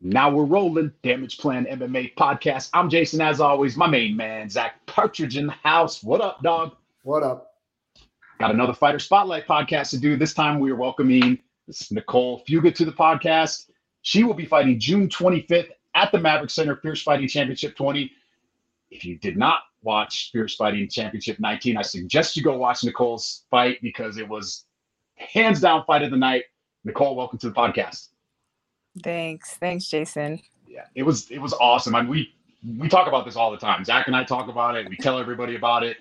Now we're rolling. Damage Plan MMA podcast. I'm Jason, as always. My main man, Zach Partridge in the house. What up, dog? What up? Got another Fighter Spotlight podcast to do. This time we are welcoming Nicole Fuga to the podcast. She will be fighting June 25th at the Maverik Center Fierce Fighting Championship 20. If you did not watch Fierce Fighting Championship 19, I suggest you go watch Nicole's fight because it was hands down fight of the night. Nicole, welcome to the podcast. Thanks. Thanks, Jason. Yeah, it was it was awesome. I mean, we we talk about this all the time. Zach and I talk about it. We tell everybody about it.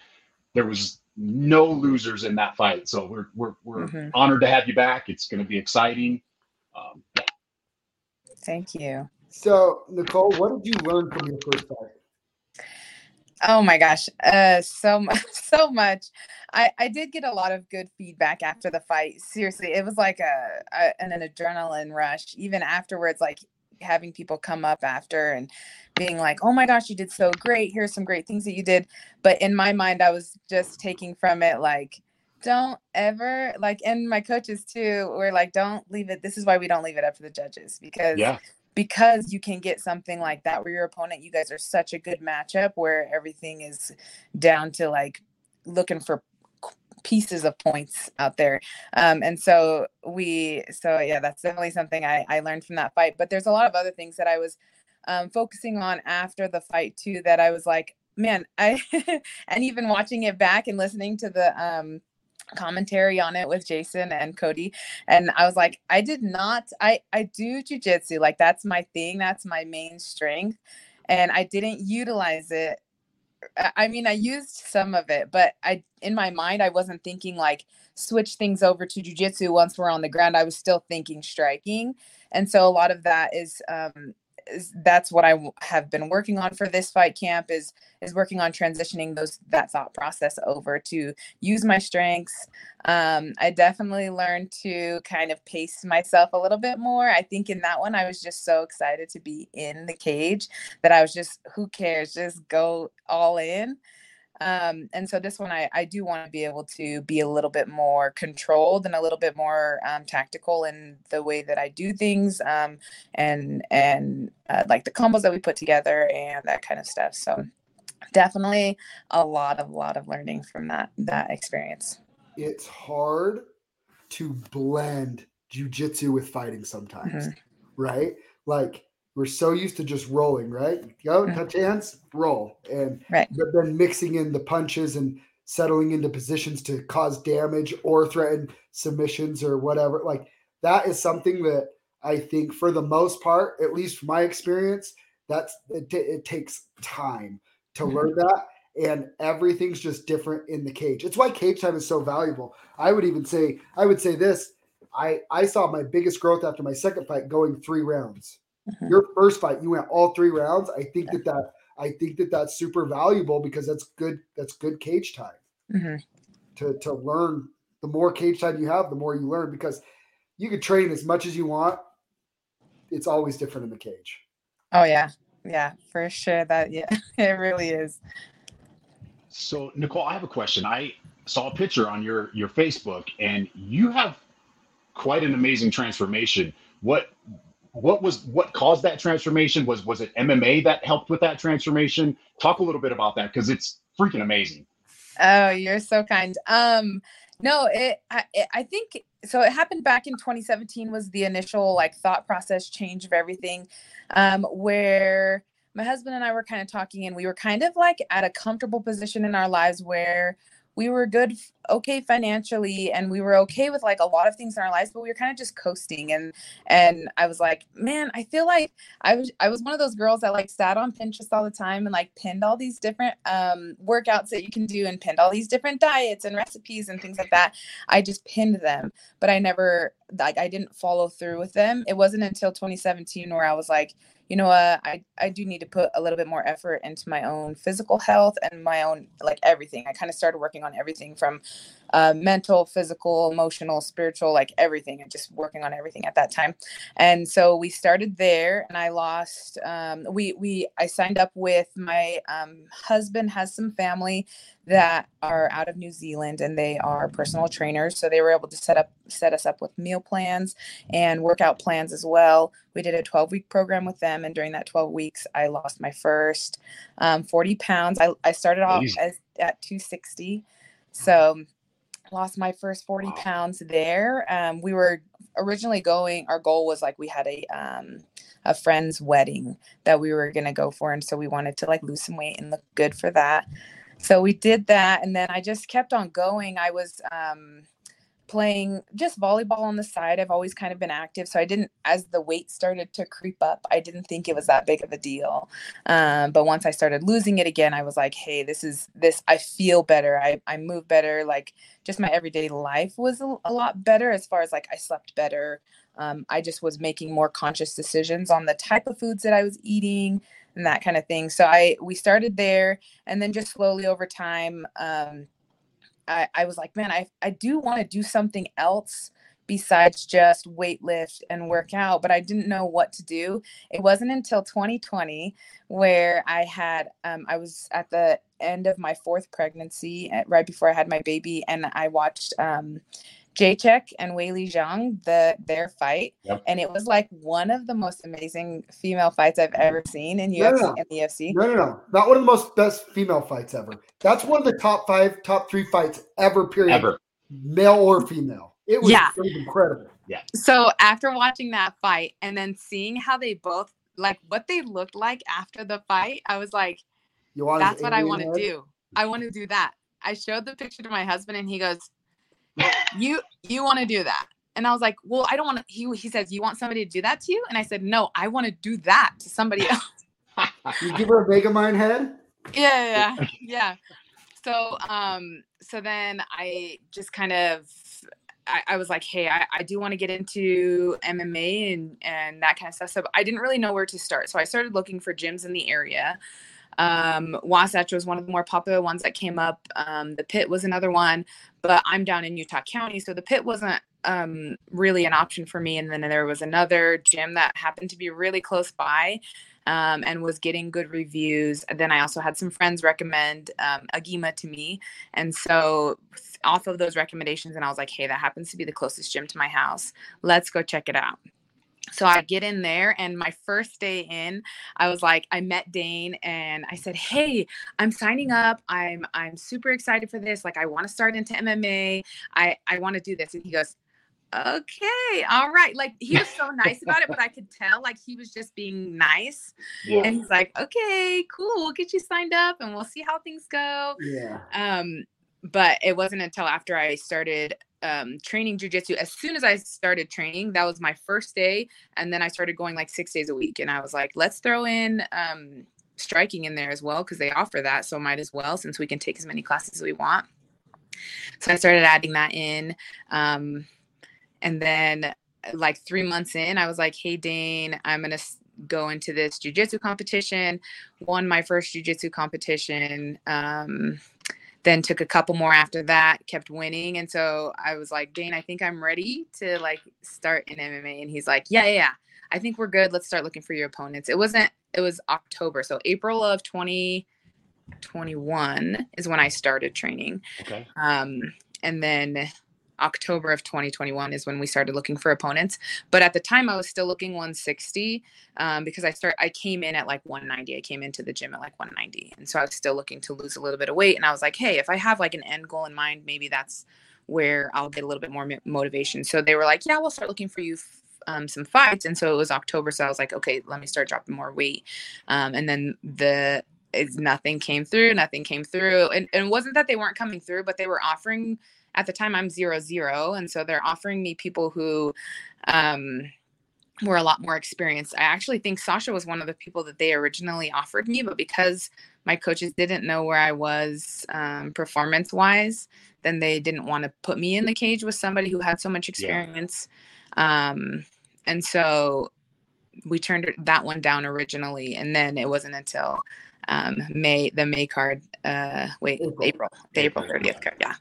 There was no losers in that fight, so we're we're we're mm-hmm. honored to have you back. It's going to be exciting. Um, yeah. Thank you. So, Nicole, what did you learn from your first fight? Oh my gosh, uh, so much, so much. I I did get a lot of good feedback after the fight. Seriously, it was like a, a an, adrenaline rush. Even afterwards, like having people come up after and being like, "Oh my gosh, you did so great. Here's some great things that you did." But in my mind, I was just taking from it like, "Don't ever like." And my coaches too were like, "Don't leave it. This is why we don't leave it up to the judges because yeah because you can get something like that where your opponent, you guys are such a good matchup where everything is down to like looking for pieces of points out there. Um, and so we, so yeah, that's definitely something I, I learned from that fight. But there's a lot of other things that I was um, focusing on after the fight too that I was like, man, I, and even watching it back and listening to the, um, commentary on it with Jason and Cody and I was like I did not I I do jujitsu like that's my thing that's my main strength and I didn't utilize it I mean I used some of it but I in my mind I wasn't thinking like switch things over to jujitsu once we're on the ground I was still thinking striking and so a lot of that is um that's what I have been working on for this fight camp is is working on transitioning those that thought process over to use my strengths. Um, I definitely learned to kind of pace myself a little bit more. I think in that one I was just so excited to be in the cage that I was just who cares, just go all in. Um, and so this one, I, I do want to be able to be a little bit more controlled and a little bit more um, tactical in the way that I do things, um, and and uh, like the combos that we put together and that kind of stuff. So definitely a lot of lot of learning from that that experience. It's hard to blend jujitsu with fighting sometimes, mm-hmm. right? Like we're so used to just rolling, right? Go touch hands, roll, and right. then mixing in the punches and settling into positions to cause damage or threaten submissions or whatever. Like that is something that I think, for the most part, at least from my experience, that's it, t- it takes time to mm-hmm. learn that, and everything's just different in the cage. It's why cage time is so valuable. I would even say, I would say this. I, I saw my biggest growth after my second fight going three rounds Mm-hmm. Your first fight, you went all three rounds. I think that that I think that that's super valuable because that's good. That's good cage time mm-hmm. to to learn. The more cage time you have, the more you learn because you can train as much as you want. It's always different in the cage. Oh yeah, yeah, for sure. That yeah, it really is. So Nicole, I have a question. I saw a picture on your your Facebook, and you have quite an amazing transformation. What what was what caused that transformation? Was was it MMA that helped with that transformation? Talk a little bit about that because it's freaking amazing. Oh, you're so kind. Um, no, it I, it I, think so. It happened back in 2017. Was the initial like thought process change of everything, um, where my husband and I were kind of talking, and we were kind of like at a comfortable position in our lives where we were good okay financially and we were okay with like a lot of things in our lives but we were kind of just coasting and and i was like man i feel like i was i was one of those girls that like sat on pinterest all the time and like pinned all these different um workouts that you can do and pinned all these different diets and recipes and things like that. I just pinned them but i never like i didn't follow through with them. It wasn't until 2017 where i was like you know what, I, I do need to put a little bit more effort into my own physical health and my own like everything. I kind of started working on everything from uh, mental, physical, emotional, spiritual, like everything, and just working on everything at that time. And so we started there, and I lost. Um, we we I signed up with my um, husband has some family that are out of New Zealand and they are personal trainers. So they were able to set up set us up with meal plans and workout plans as well. We did a 12 week program with them, and during that 12 weeks, I lost my first um, 40 pounds. I, I started off as, at 260, so lost my first 40 pounds there. Um, we were originally going. Our goal was like we had a um, a friend's wedding that we were gonna go for, and so we wanted to like lose some weight and look good for that so we did that and then i just kept on going i was um, playing just volleyball on the side i've always kind of been active so i didn't as the weight started to creep up i didn't think it was that big of a deal. Um, but once i started losing it again i was like hey this is this i feel better. I, I move better. Like just my everyday life was a, a lot better as far as like i slept better. Um, i just was making more conscious decisions on the type of foods that i was eating and that kind of thing. So I we started there, and then just slowly over time, um, I, I was like, man, I I do want to do something else besides just weight lift and work out, but I didn't know what to do. It wasn't until 2020 where I had um, I was at the end of my fourth pregnancy, eh, right before I had my baby, and I watched um, Jacek and Weili Zhang, the their fight, yep. and it was like one of the most amazing female fights I've ever seen in UFC. No, no, no. In the UFC. No, no, no, not one of the most best female fights ever. That's one of the top five, top three fights ever. Period. Ever, male or female. It was, yeah. incredible. Yeah. So after watching that fight and then seeing how they both like what they looked like after the fight, I was like, "That's what I want to do. I want to do that." I showed the picture to my husband, and he goes, you you want to do that and i was like well i don't want to he, he says you want somebody to do that to you and i said no i want to do that to somebody else you give her a megamind head yeah yeah yeah so um so then i just kind of I, I was like, hey, I, I do want to get into MMA and and that kind of stuff. So I didn't really know where to start. So I started looking for gyms in the area. Um, Wasatch was one of the more popular ones that came up. Um, the Pit was another one, but I'm down in Utah County, so the Pit wasn't um, really an option for me. And then there was another gym that happened to be really close by. Um, and was getting good reviews. then I also had some friends recommend um, Agima to me. And so, off of those recommendations, and I was like, hey, that happens to be the closest gym to my house. Let's go check it out so I get in there and my first day in, I was like, I met Dane and I said, Hey, I'm signing up. I'm I'm super excited for this. Like I want to start into MMA. I, I want to do this. And he goes, Okay, all right. Like he was so nice about it, but I could tell like he was just being nice. Yeah. And he's like, Okay, cool, we'll get you signed up and we'll see how things go. Yeah. Um, but it wasn't until after I started um, training jujitsu. As soon as I started training, that was my first day, and then I started going like six days a week. And I was like, let's throw in um, striking in there as well because they offer that, so might as well since we can take as many classes as we want. So I started adding that in, um, and then like three months in, I was like, hey Dane, I'm gonna go into this jujitsu competition. Won my first jujitsu competition. Um, then took a couple more after that kept winning and so i was like dane i think i'm ready to like start in mma and he's like yeah yeah, yeah. i think we're good let's start looking for your opponents it wasn't it was october so april of 2021 is when i started training okay um and then October of 2021 is when we started looking for opponents. But at the time, I was still looking 160 um, because I start I came in at like 190. I came into the gym at like 190, and so I was still looking to lose a little bit of weight. And I was like, hey, if I have like an end goal in mind, maybe that's where I'll get a little bit more motivation. So they were like, yeah, we'll start looking for you. Um, some fights and so it was october so i was like okay let me start dropping more weight um, and then the nothing came through nothing came through and, and it wasn't that they weren't coming through but they were offering at the time I'm zero zero, and so they're offering me people who um, were a lot more experienced. I actually think Sasha was one of the people that they originally offered me, but because my coaches didn't know where I was um, performance wise, then they didn't want to put me in the cage with somebody who had so much experience. Yeah. Um, and so we turned that one down originally, and then it wasn't until um, May the May card. Uh, wait, April, April, the April thirtieth card. Yeah,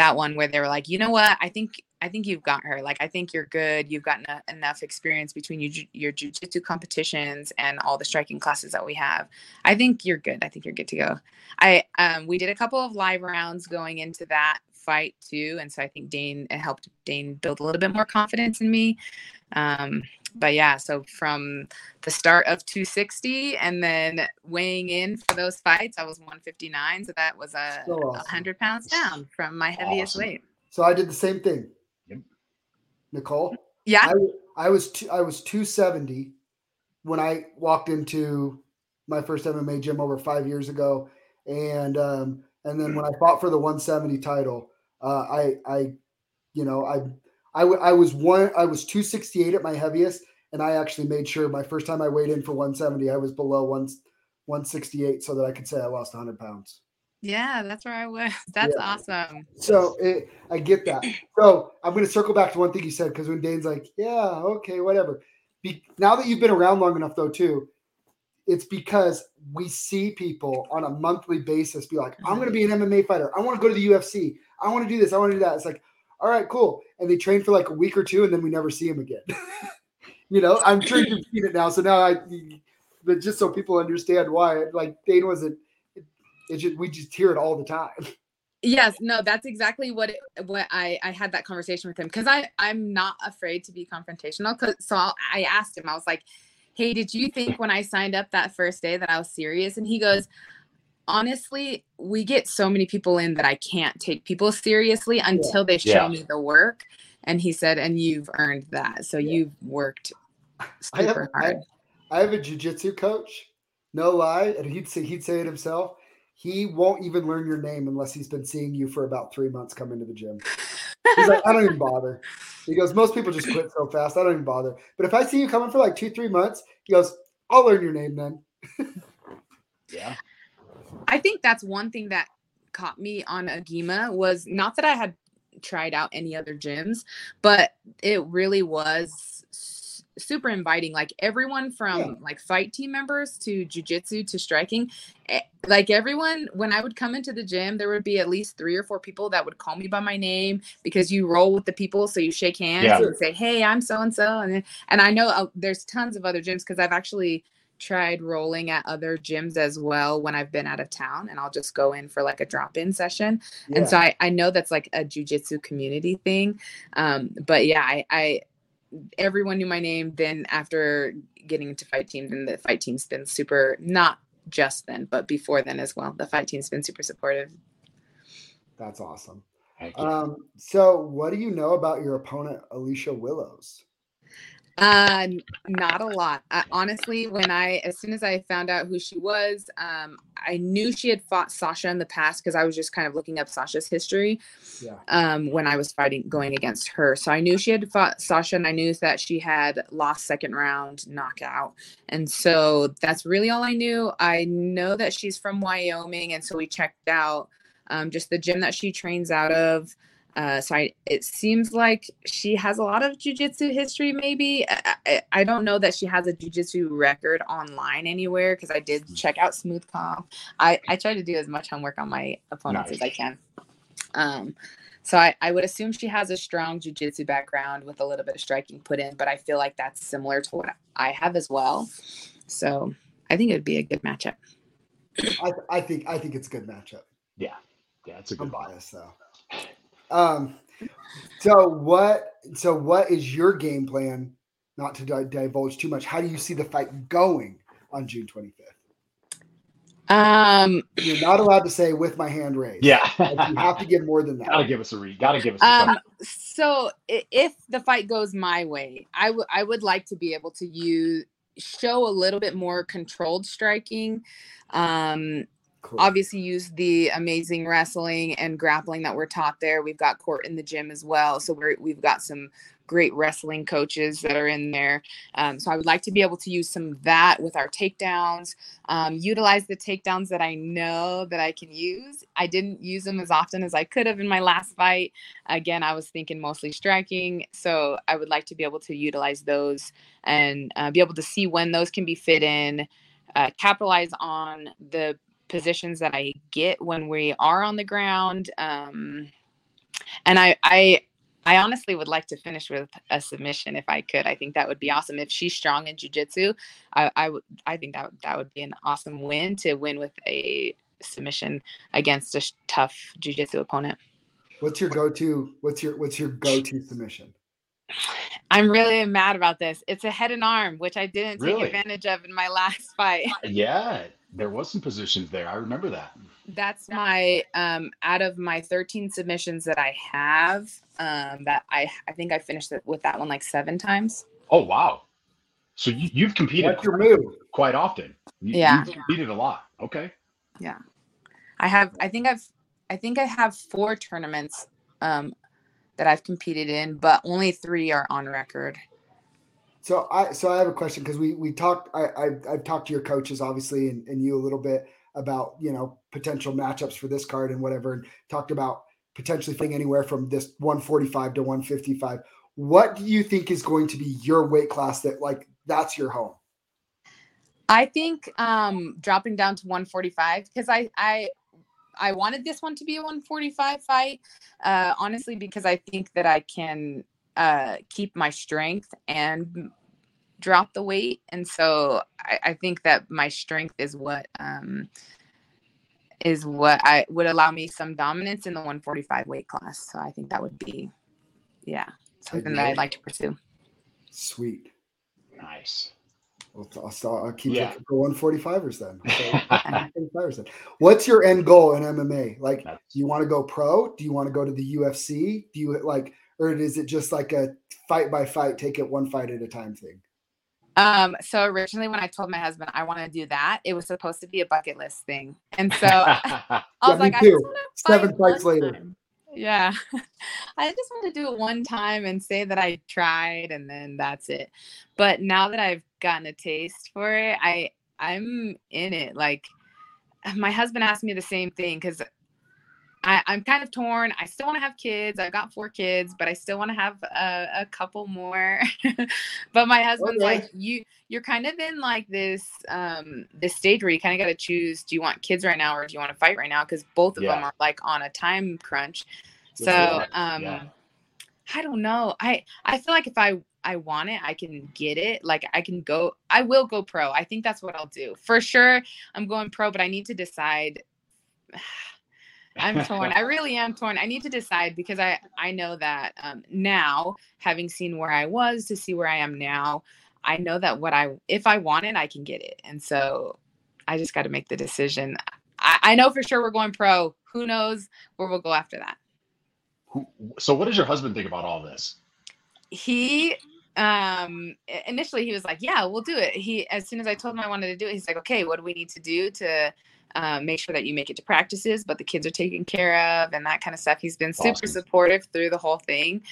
that one where they were like, you know what, I think I think you've got her. Like, I think you're good. You've gotten enough experience between your your jujitsu competitions and all the striking classes that we have. I think you're good. I think you're good to go. I um, we did a couple of live rounds going into that fight too, and so I think Dane it helped Dane build a little bit more confidence in me. Um, but yeah, so from the start of 260 and then weighing in for those fights, I was 159. So that was a so awesome. 100 pounds down from my heaviest awesome. weight. So I did the same thing. Nicole. Yeah. I, I was two, I was 270 when I walked into my first MMA gym over five years ago, and um, and then when I fought for the 170 title, uh, I I you know I I, I was one I was 268 at my heaviest, and I actually made sure my first time I weighed in for 170, I was below one 168 so that I could say I lost 100 pounds. Yeah, that's where I was. That's yeah. awesome. So it, I get that. So I'm going to circle back to one thing you said because when Dane's like, "Yeah, okay, whatever." Be, now that you've been around long enough, though, too, it's because we see people on a monthly basis be like, "I'm going to mm-hmm. be an MMA fighter. I want to go to the UFC. I want to do this. I want to do that." It's like, all right, cool. And they train for like a week or two, and then we never see them again. you know, I'm sure you've seen it now. So now I, but just so people understand why, like Dane wasn't It just we just hear it all the time. Yes, no, that's exactly what it, what I I had that conversation with him because I I'm not afraid to be confrontational. Cause so I'll, I asked him, I was like, "Hey, did you think when I signed up that first day that I was serious?" And he goes, "Honestly, we get so many people in that I can't take people seriously until yeah. they show yeah. me the work." And he said, "And you've earned that, so yeah. you've worked super I have, hard." I, I have a jujitsu coach, no lie, and he'd say he'd say it himself he won't even learn your name unless he's been seeing you for about three months coming to the gym. He's like, I don't even bother. He goes, most people just quit so fast. I don't even bother. But if I see you coming for like two, three months, he goes, I'll learn your name then. yeah. I think that's one thing that caught me on Agema was not that I had tried out any other gyms, but it really was super inviting. Like everyone from yeah. like fight team members to jujitsu to striking, eh, like everyone, when I would come into the gym, there would be at least three or four people that would call me by my name because you roll with the people. So you shake hands yeah. and say, Hey, I'm so and so. And and I know uh, there's tons of other gyms because I've actually tried rolling at other gyms as well when I've been out of town and I'll just go in for like a drop-in session. Yeah. And so I, I know that's like a jujitsu community thing. Um, but yeah, I, I everyone knew my name. Then after getting into fight team, then the fight team's been super not just then, but before then as well. The fight team's been super supportive. That's awesome. Um, so what do you know about your opponent, Alicia Willows? Uh, not a lot. I, honestly, when I, as soon as I found out who she was, um, I knew she had fought Sasha in the past because I was just kind of looking up Sasha's history. Yeah. Um, when I was fighting, going against her, so I knew she had fought Sasha, and I knew that she had lost second round knockout, and so that's really all I knew. I know that she's from Wyoming, and so we checked out um, just the gym that she trains out of. Uh, so I, it seems like she has a lot of jujitsu history. Maybe I, I, I, don't know that she has a jujitsu record online anywhere because I did mm. check out Smoothcomp. I I try to do as much homework on my opponents nice. as I can. Um, so I, I would assume she has a strong jujitsu background with a little bit of striking put in, but I feel like that's similar to what I have as well. So I think it would be a good matchup. I, I think I think it's a good matchup. Yeah, yeah, it's a good I'm bias though. Um, so what? So what is your game plan? Not to divulge too much. How do you see the fight going on June twenty fifth? Um, you're not allowed to say with my hand raised. Yeah, like you have to give more than that. Gotta give us a read. Gotta give us. um, so if the fight goes my way, I would I would like to be able to use show a little bit more controlled striking. Um, Obviously, use the amazing wrestling and grappling that we're taught there. We've got court in the gym as well, so we're, we've got some great wrestling coaches that are in there. Um, so I would like to be able to use some of that with our takedowns. Um, utilize the takedowns that I know that I can use. I didn't use them as often as I could have in my last fight. Again, I was thinking mostly striking, so I would like to be able to utilize those and uh, be able to see when those can be fit in. Uh, capitalize on the positions that I get when we are on the ground. Um, and I I I honestly would like to finish with a submission if I could. I think that would be awesome. If she's strong in jujitsu, I, I would I think that that would be an awesome win to win with a submission against a tough jujitsu opponent. What's your go-to? What's your what's your go-to submission? I'm really mad about this. It's a head and arm, which I didn't Really? take advantage of in my last fight. Yeah, there was some positions there. I remember that. That's my um out of my 13 submissions that I have, um that I I think I finished it with that one like seven times. Oh wow. So you, you've competed What's your move? quite often. You, Yeah. You've competed a lot. Okay. Yeah, I have I think I've I think I have four tournaments um that I've competed in, but only three are on record. So I so I have a question because we we talked I, I I've talked to your coaches obviously and, and you a little bit about you know potential matchups for this card and whatever and talked about potentially fighting anywhere from this 145 to 155. What do you think is going to be your weight class that like that's your home? I think um dropping down to 145 because I I I wanted this one to be a 145 fight, uh, honestly, because I think that I can uh, keep my strength and drop the weight, and so I, I think that my strength is what um, is what I would allow me some dominance in the 145 weight class. So I think that would be, yeah, something that I'd like to pursue. Sweet. Nice. Well, I'll, start, I'll keep Yeah. looking for 145ers then. So 145ers then. What's your end goal in MMA? Like, do you want to go pro? Do you want to go to the UFC? Do you like, or is it just like a fight by fight, take it one fight at a time thing? Um, so originally when I told my husband I want to do that, it was supposed to be a bucket list thing. And so I Yeah, was me like, I just want to Seven fights later. Yeah. I just want to do it one time and say that I tried and then that's it. But now that I've gotten a taste for it, I I'm in it. Like my husband asked me the same thing because I, I'm kind of torn. I still want to have kids. I've got four kids, but I still want to have a, a couple more. but my husband's Okay. like, you you're kind of in like this um this stage where you kind of got to choose: do you want kids right now or do you want to fight right now? Because both of them are like on a time crunch. So um, Yeah. I don't know. I I feel like if I I want it, I can get it. Like I can go. I will go pro. I think that's what I'll do for sure. I'm going pro, but I need to decide. I'm torn. I really am torn. I need to decide because I I know that um, now, having seen where I was to see where I am now, I know that what I if I want it, I can get it, and so I just got to make the decision. I, I know for sure we're going pro. Who knows where we'll go after that? Who- so what does your husband think about all this? he um initially he was like yeah we'll do it he as soon as i told him i wanted to do it he's like okay what do we need to do to um, make sure that you make it to practices but the kids are taken care of and that kind of stuff. He's been super supportive through the whole thing.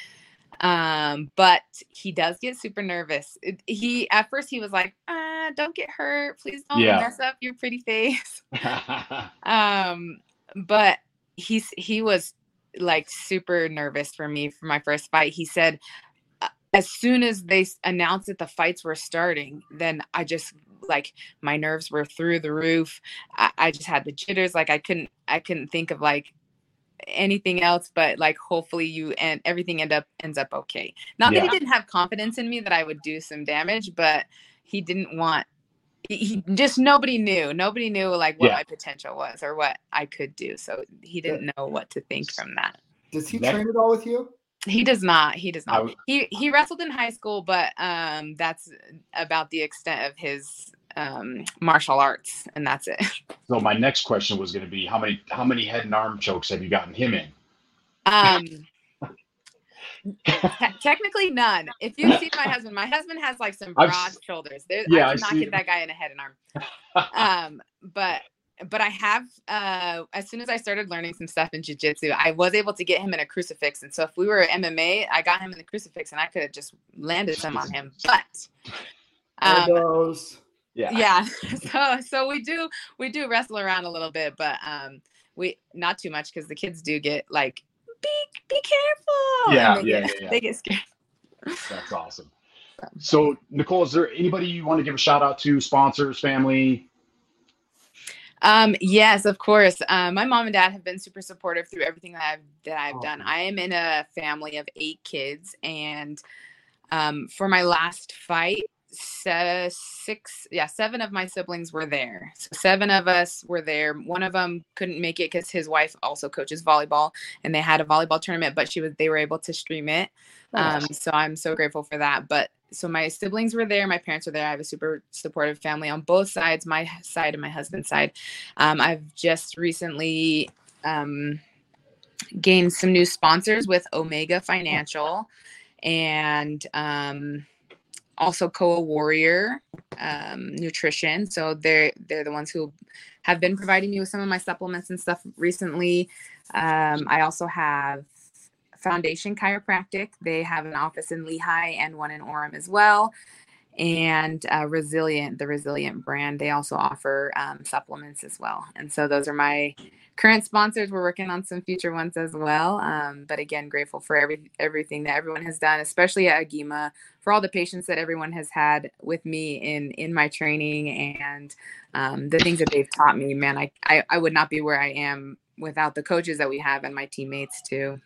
Um but he does get super nervous. It- he at first he was like uh, don't get hurt. Please don't Yeah. mess up your pretty face. Um but he's he was like super nervous for me for my first fight. He said uh, as soon as they announced that the fights were starting then i just like my nerves were through the roof. I, I just had the jitters like i couldn't i couldn't think of like anything else but like hopefully you and everything end up ends up okay. Not that he didn't have confidence in me that i would do some damage but he didn't want he, he just nobody knew nobody knew like what Yeah. my potential was or what i could do so he didn't know what to think from that. Does he That- train at all with you? He does not he does not. He he wrestled in high school but um that's about the extent of his um martial arts and that's it. So my next question was going to be how many how many head and arm chokes have you gotten him in? um te- technically none. If you see my husband my husband has like some I've broad shoulders. There Yeah, i I cannot get that guy in a head and arm. Um but but i have uh as soon as i started learning some stuff in jiu-jitsu i was able to get him in a crucifix and so if we were mma i got him in the crucifix and i could have just landed some on him but um Yeah. yeah so so we do we do wrestle around a little bit but um we not too much because the kids do get like be be careful Yeah, yeah, get, yeah, yeah. they get scared That's awesome. So Nicole, is there anybody you want to give a shout out to? Sponsors, family? Um, yes, of course. Um, my mom and dad have been super supportive through everything that I've that I've done. I am in a family of eight kids, and um, for my last fight, six, yeah, seven of my siblings were there. So seven of us were there. One of them couldn't make it because his wife also coaches volleyball, and they had a volleyball tournament, but she was they were able to stream it. Um, so I'm so grateful for that. But so my siblings were there, my parents were there. I have a super supportive family on both sides, my side and my husband's side. Um, I've just recently um, gained some new sponsors with Omega Financial and um, also Koa Warrior um, Nutrition. So they're they're the ones who have been providing me with some of my supplements and stuff recently. Um, I also have Foundation Chiropractic. They have an office in Lehi and one in Orem as well. And uh, Resilient, the Resilient brand, they also offer um, supplements as well. And so those are my current sponsors. We're working on some future ones as well. Um, but again, grateful for every everything that everyone has done, especially at Agima, for all the patience that everyone has had with me in in my training and um, the things that they've taught me. Man, I, I I would not be where I am without the coaches that we have and my teammates too.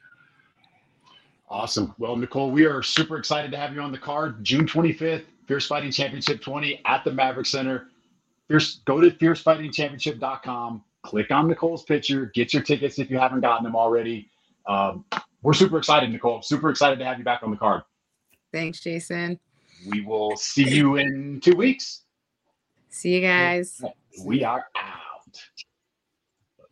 Awesome. Well, Nicole, we are super excited to have you on the card. June 25th, Fierce Fighting Championship 20 at the Maverik Center. Fierce, go to fiercefightingchampionship.com, click on Nicole's picture, get your tickets if you haven't gotten them already. Um, we're super excited, Nicole. Super excited to have you back on the card. Thanks, Jason. We will see you in two weeks. See you guys. We are out.